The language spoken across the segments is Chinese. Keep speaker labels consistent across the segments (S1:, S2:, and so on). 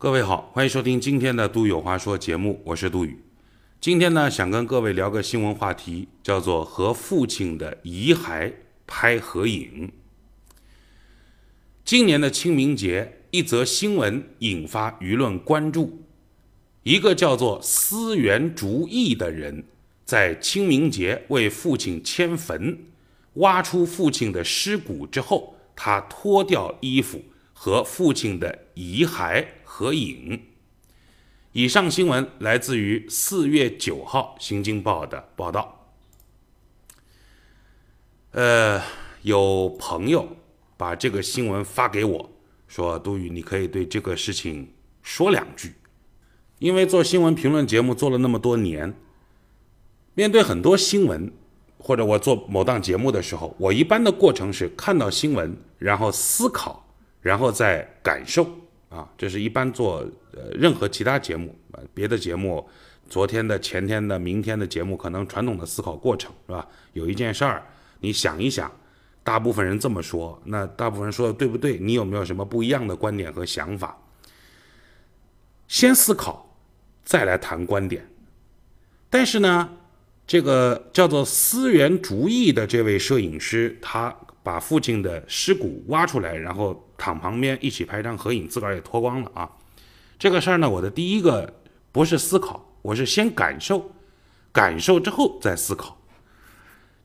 S1: 各位好，欢迎收听今天的《杜有话说》节目，我是杜宇。今天呢，想跟各位聊个新闻话题，叫做和父亲的遗骸拍合影。今年的清明节，一则新闻引发舆论关注。一个叫做思源竹义的人，在清明节为父亲迁坟，挖出父亲的尸骨之后，他脱掉衣服。和父亲的遗骸合影。以上新闻来自于四月九号《新京报》的报道。呃，有朋友把这个新闻发给我，说：“杜宇，你可以对这个事情说两句。”因为做新闻评论节目做了那么多年，面对很多新闻，或者我做某档节目的时候，我一般的过程是看到新闻，然后思考。然后再感受啊，这是一般做呃任何其他节目啊，别的节目，昨天的、前天的、明天的节目，可能传统的思考过程是吧？有一件事儿，你想一想，大部分人这么说，那大部分人说的对不对？你有没有什么不一样的观点和想法？先思考，再来谈观点。但是呢，这个叫做思源竹义的这位摄影师，他。把父亲的尸骨挖出来，然后躺旁边一起拍张合影，自个儿也脱光了啊。这个事儿呢，我的第一个不是思考，我是先感受，感受之后再思考。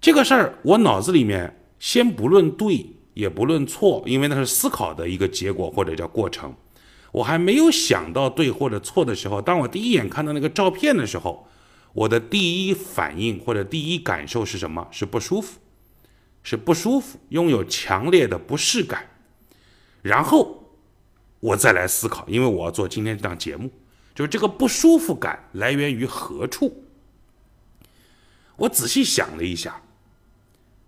S1: 这个事儿我脑子里面先不论对也不论错，因为那是思考的一个结果或者叫过程。我还没有想到对或者错的时候，当我第一眼看到那个照片的时候，我的第一反应或者第一感受是什么？是不舒服。是不舒服，拥有强烈的不适感，然后我再来思考，因为我要做今天这档节目，就是这个不舒服感来源于何处？我仔细想了一下，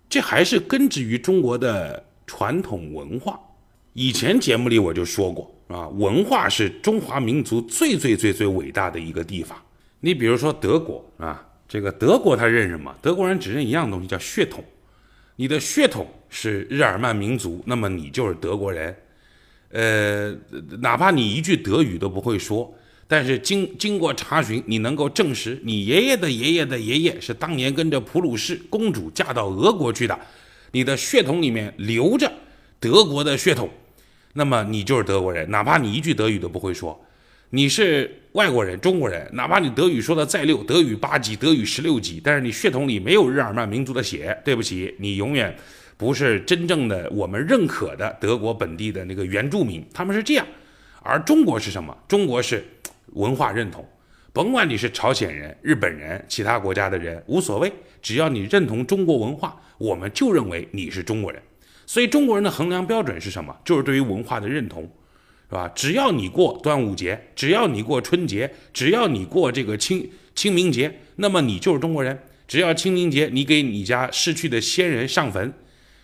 S1: 这还是根植于中国的传统文化。以前节目里我就说过啊，文化是中华民族最最最最伟大的一个地方。你比如说德国啊，这个德国他认什么？德国人只认一样东西，叫血统。你的血统是日耳曼民族，那么你就是德国人。呃，哪怕你一句德语都不会说，但是经经过查询，你能够证实你爷爷的爷爷的爷爷是当年跟着普鲁士公主嫁到俄国去的，你的血统里面流着德国的血统，那么你就是德国人，哪怕你一句德语都不会说。你是外国人，中国人，哪怕你德语说的再溜，德语八级，德语十六级，但是你血统里没有日耳曼民族的血，对不起，你永远不是真正的我们认可的德国本地的那个原住民。他们是这样，而中国是什么？中国是文化认同，甭管你是朝鲜人、日本人、其他国家的人无所谓，只要你认同中国文化，我们就认为你是中国人。所以中国人的衡量标准是什么？就是对于文化的认同。是吧？只要你过端午节，只要你过春节，只要你过这个清清明节，那么你就是中国人。只要清明节你给你家逝去的先人上坟，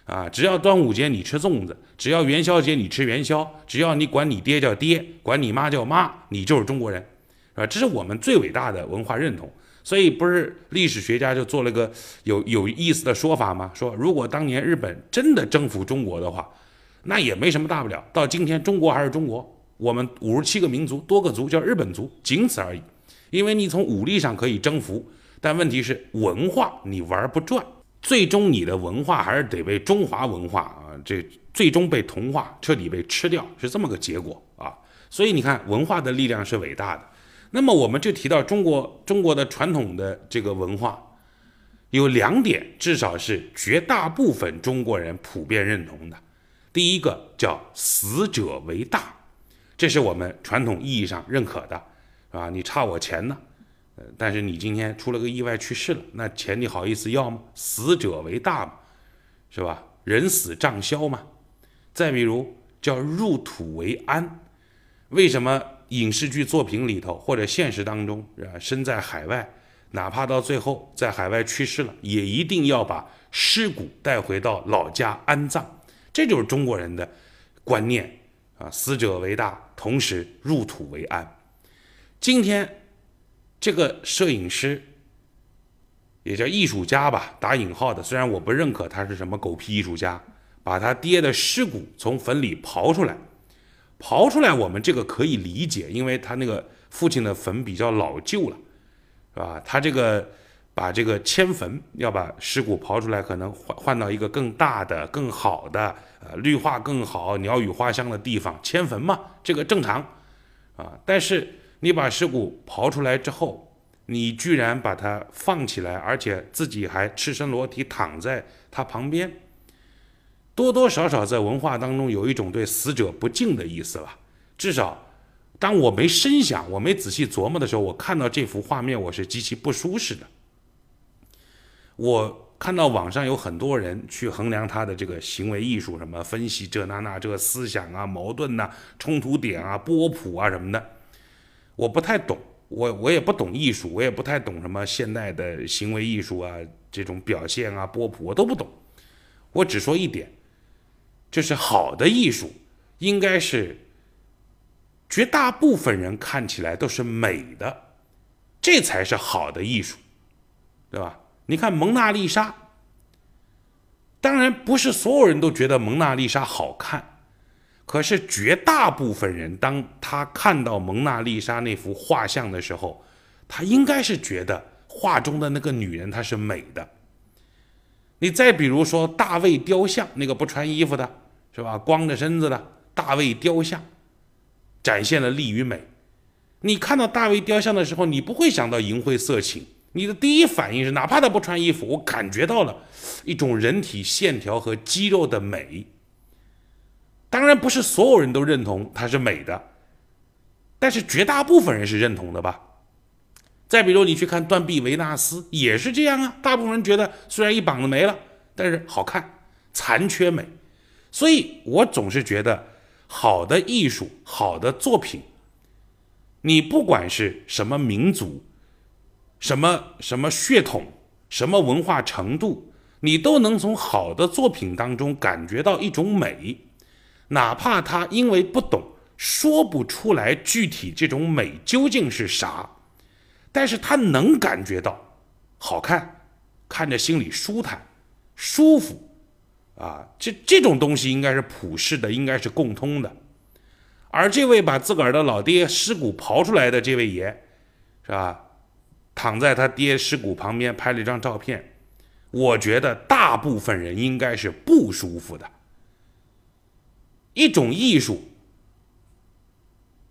S1: 啊，只要端午节你吃粽子，只要元宵节你吃元宵，只要你管你爹叫爹，管你妈叫妈，你就是中国人，是吧？这是我们最伟大的文化认同。所以不是历史学家就做了个有有意思的说法吗？说如果当年日本真的征服中国的话。那也没什么大不了。到今天，中国还是中国，我们五十七个民族，多个族叫日本族，仅此而已。因为你从武力上可以征服，但问题是文化你玩不转，最终你的文化还是得被中华文化啊，这最终被同化，彻底被吃掉，是这么个结果啊。所以你看，文化的力量是伟大的。那么我们就提到中国，中国的传统的这个文化，有两点，至少是绝大部分中国人普遍认同的。第一个叫死者为大，这是我们传统意义上认可的，是吧？你差我钱呢，呃，但是你今天出了个意外去世了，那钱你好意思要吗？死者为大嘛，是吧？人死账消嘛。再比如叫入土为安，为什么影视剧作品里头或者现实当中，啊，身在海外，哪怕到最后在海外去世了，也一定要把尸骨带回到老家安葬。这就是中国人的观念啊，死者为大，同时入土为安。今天这个摄影师也叫艺术家吧，打引号的，虽然我不认可他是什么狗屁艺术家，把他爹的尸骨从坟里刨出来，刨出来，我们这个可以理解，因为他那个父亲的坟比较老旧了，是吧？他这个把这个迁坟，要把尸骨刨出来，可能换换到一个更大的、更好的、呃绿化更好、鸟语花香的地方迁坟嘛，这个正常啊。但是你把尸骨刨出来之后，你居然把它放起来，而且自己还赤身裸体躺在它旁边。多多少少在文化当中有一种对死者不敬的意思吧。至少，当我没深想、我没仔细琢磨的时候，我看到这幅画面，我是极其不舒适的。我看到网上有很多人去衡量他的这个行为艺术，什么分析这那那这个思想啊、矛盾呐、冲突点啊、波普啊什么的，我不太懂。我我也不懂艺术，我也不太懂什么现代的行为艺术啊，这种表现啊、波普我都不懂。我只说一点。就是好的艺术，应该是绝大部分人看起来都是美的，这才是好的艺术，对吧？你看蒙娜丽莎，当然不是所有人都觉得蒙娜丽莎好看，可是绝大部分人当他看到蒙娜丽莎那幅画像的时候，他应该是觉得画中的那个女人她是美的。你再比如说大卫雕像，那个不穿衣服的。是吧？光着身子的大卫雕像，展现了力与美。你看到大卫雕像的时候，你不会想到淫秽色情，你的第一反应是，哪怕他不穿衣服，我感觉到了一种人体线条和肌肉的美。当然，不是所有人都认同它是美的，但是绝大部分人是认同的吧？再比如，你去看断臂维纳斯，也是这样啊。大部分人觉得，虽然一膀子没了，但是好看，残缺美。所以我总是觉得，好的艺术、好的作品，你不管是什么民族、什么什么血统、什么文化程度，你都能从好的作品当中感觉到一种美，哪怕他因为不懂，说不出来具体这种美究竟是啥，但是他能感觉到好看，看着心里舒坦、舒服。啊，这这种东西应该是普世的，应该是共通的。而这位把自个儿的老爹尸骨刨出来的这位爷，是吧？躺在他爹尸骨旁边拍了一张照片，我觉得大部分人应该是不舒服的。一种艺术，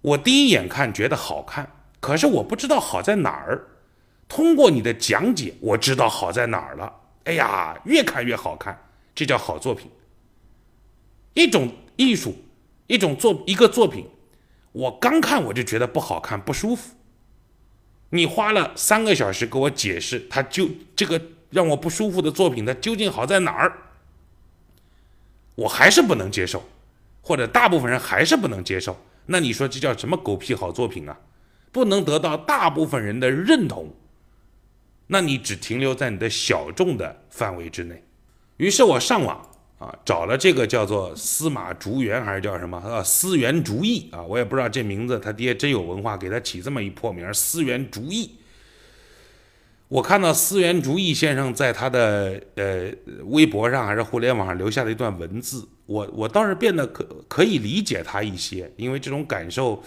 S1: 我第一眼看觉得好看，可是我不知道好在哪儿。通过你的讲解，我知道好在哪儿了。哎呀，越看越好看。这叫好作品。一种艺术，一种作一个作品，我刚看我就觉得不好看、不舒服。你花了三个小时给我解释，它就这个让我不舒服的作品，它究竟好在哪儿？我还是不能接受，或者大部分人还是不能接受。那你说这叫什么狗屁好作品啊？不能得到大部分人的认同，那你只停留在你的小众的范围之内。于是我上网啊，找了这个叫做司马竹园还是叫什么呃思源竹义啊，我也不知道这名字，他爹真有文化，给他起这么一破名思源竹义。我看到思源竹义先生在他的呃微博上还是互联网上留下了一段文字，我我倒是变得可可以理解他一些，因为这种感受，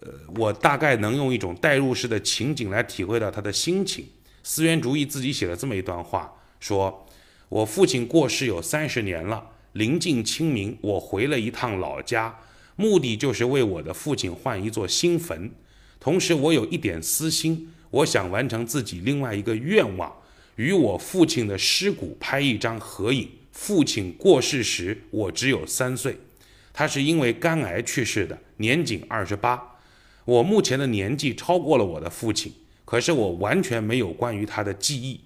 S1: 呃，我大概能用一种代入式的情景来体会到他的心情。思源竹义自己写了这么一段话，说。我父亲过世有三十年了，临近清明，我回了一趟老家，目的就是为我的父亲换一座新坟。同时，我有一点私心，我想完成自己另外一个愿望，与我父亲的尸骨拍一张合影。父亲过世时，我只有三岁，他是因为肝癌去世的，年仅二十八。我目前的年纪超过了我的父亲，可是我完全没有关于他的记忆。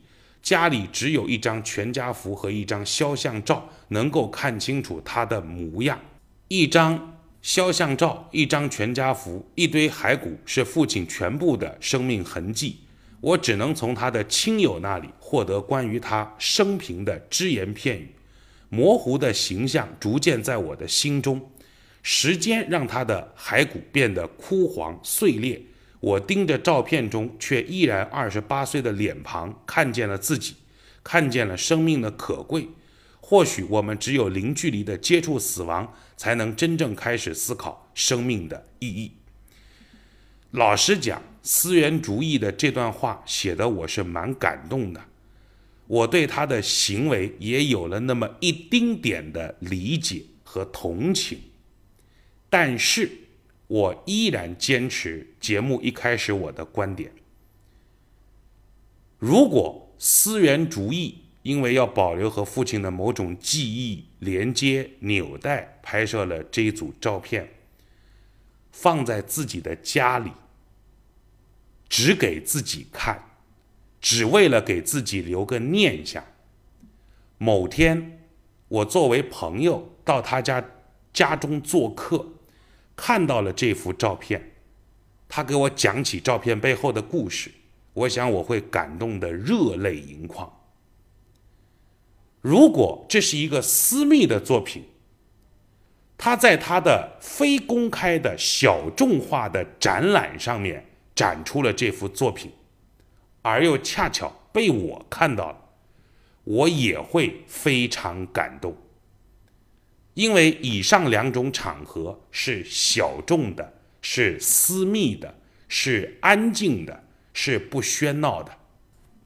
S1: 家里只有一张全家福和一张肖像照，能够看清楚他的模样。一张肖像照，一张全家福，一堆骸骨，是父亲全部的生命痕迹。我只能从他的亲友那里获得关于他生平的只言片语。模糊的形象逐渐在我的心中，时间让他的骸骨变得枯黄碎裂。我盯着照片中却依然二十八岁的脸庞，看见了自己，看见了生命的可贵。或许我们只有零距离的接触死亡，才能真正开始思考生命的意义。老实讲，思源主义的这段话写的我是蛮感动的，我对他的行为也有了那么一丁点的理解和同情，但是我依然坚持节目一开始我的观点：如果思源主义因为要保留和父亲的某种记忆连接纽带，拍摄了这一组照片，放在自己的家里。只给自己看，只为了给自己留个念想。某天，我作为朋友到他家家中做客，看到了这幅照片，他给我讲起照片背后的故事，我想我会感动的热泪盈眶。如果这是一个私密的作品，他在他的非公开的小众化的展览上面。展出了这幅作品，而又恰巧被我看到了，我也会非常感动。因为以上两种场合是小众的，是私密的，是安静的，是不喧闹的。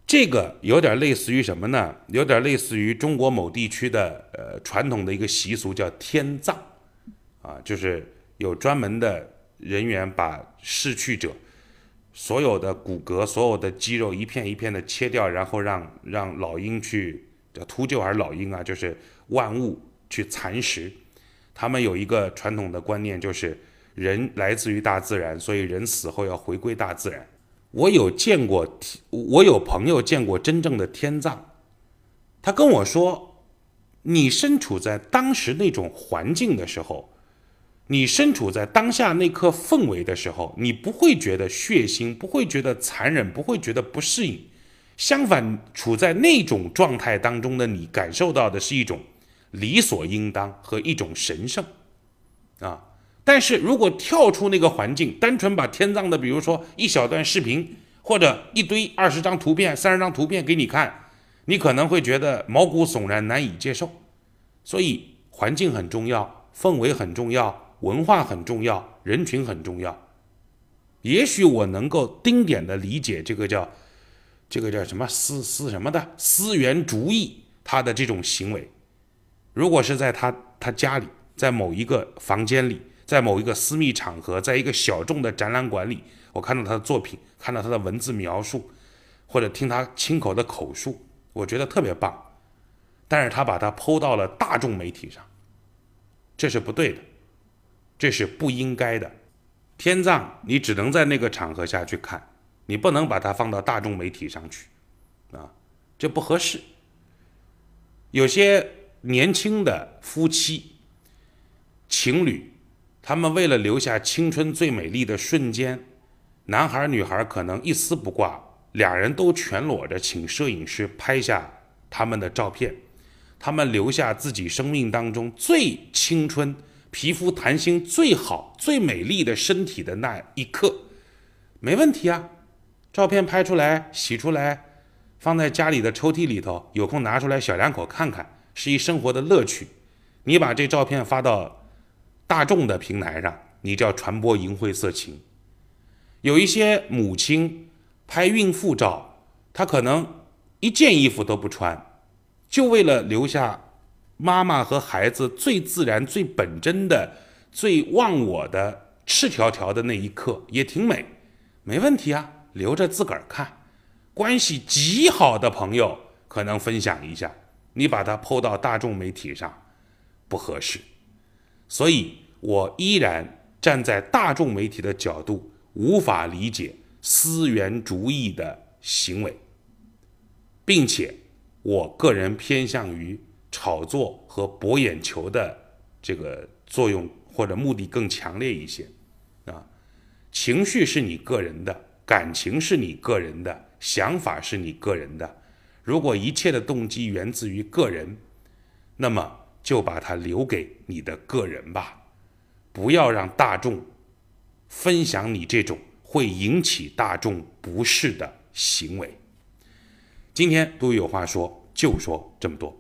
S1: 这个有点类似于什么呢？有点类似于中国某地区的呃传统的一个习俗，叫天葬，啊，就是有专门的人员把逝去者。所有的骨骼、所有的肌肉一片一片的切掉，然后让让老鹰去叫秃鹫还是老鹰啊？就是万物去蚕食。他们有一个传统的观念，就是人来自于大自然，所以人死后要回归大自然。我有见过，我有朋友见过真正的天葬，他跟我说，你身处在当时那种环境的时候。你身处在当下那刻氛围的时候，你不会觉得血腥，不会觉得残忍，不会觉得不适应。相反，处在那种状态当中的你，感受到的是一种理所应当和一种神圣啊。但是如果跳出那个环境，单纯把天葬的，比如说一小段视频或者一堆二十张图片、三十张图片给你看，你可能会觉得毛骨悚然、难以接受。所以，环境很重要，氛围很重要。文化很重要，人群很重要。也许我能够丁点的理解这个叫这个叫什么思思什么的思源主义他的这种行为。如果是在他他家里，在某一个房间里，在某一个私密场合，在一个小众的展览馆里，我看到他的作品，看到他的文字描述，或者听他亲口的口述，我觉得特别棒。但是他把它抛到了大众媒体上，这是不对的。这是不应该的，天葬你只能在那个场合下去看，你不能把它放到大众媒体上去，啊，这不合适。有些年轻的夫妻、情侣，他们为了留下青春最美丽的瞬间，男孩女孩可能一丝不挂，俩人都全裸着，请摄影师拍下他们的照片，他们留下自己生命当中最青春。皮肤弹性最好、最美丽的身体的那一刻，没问题啊！照片拍出来、洗出来，放在家里的抽屉里头，有空拿出来，小两口看看，是一生活的乐趣。你把这照片发到大众的平台上，你叫传播淫秽色情。有一些母亲拍孕妇照，她可能一件衣服都不穿，就为了留下。妈妈和孩子最自然、最本真的、最忘我的赤条条的那一刻也挺美，没问题啊，留着自个儿看。关系极好的朋友可能分享一下，你把它抛到大众媒体上不合适。所以我依然站在大众媒体的角度，无法理解思源主义的行为，并且我个人偏向于。炒作和博眼球的这个作用或者目的更强烈一些，啊，情绪是你个人的，感情是你个人的，想法是你个人的。如果一切的动机源自于个人，那么就把它留给你的个人吧，不要让大众分享你这种会引起大众不适的行为。今天都有话说，就说这么多。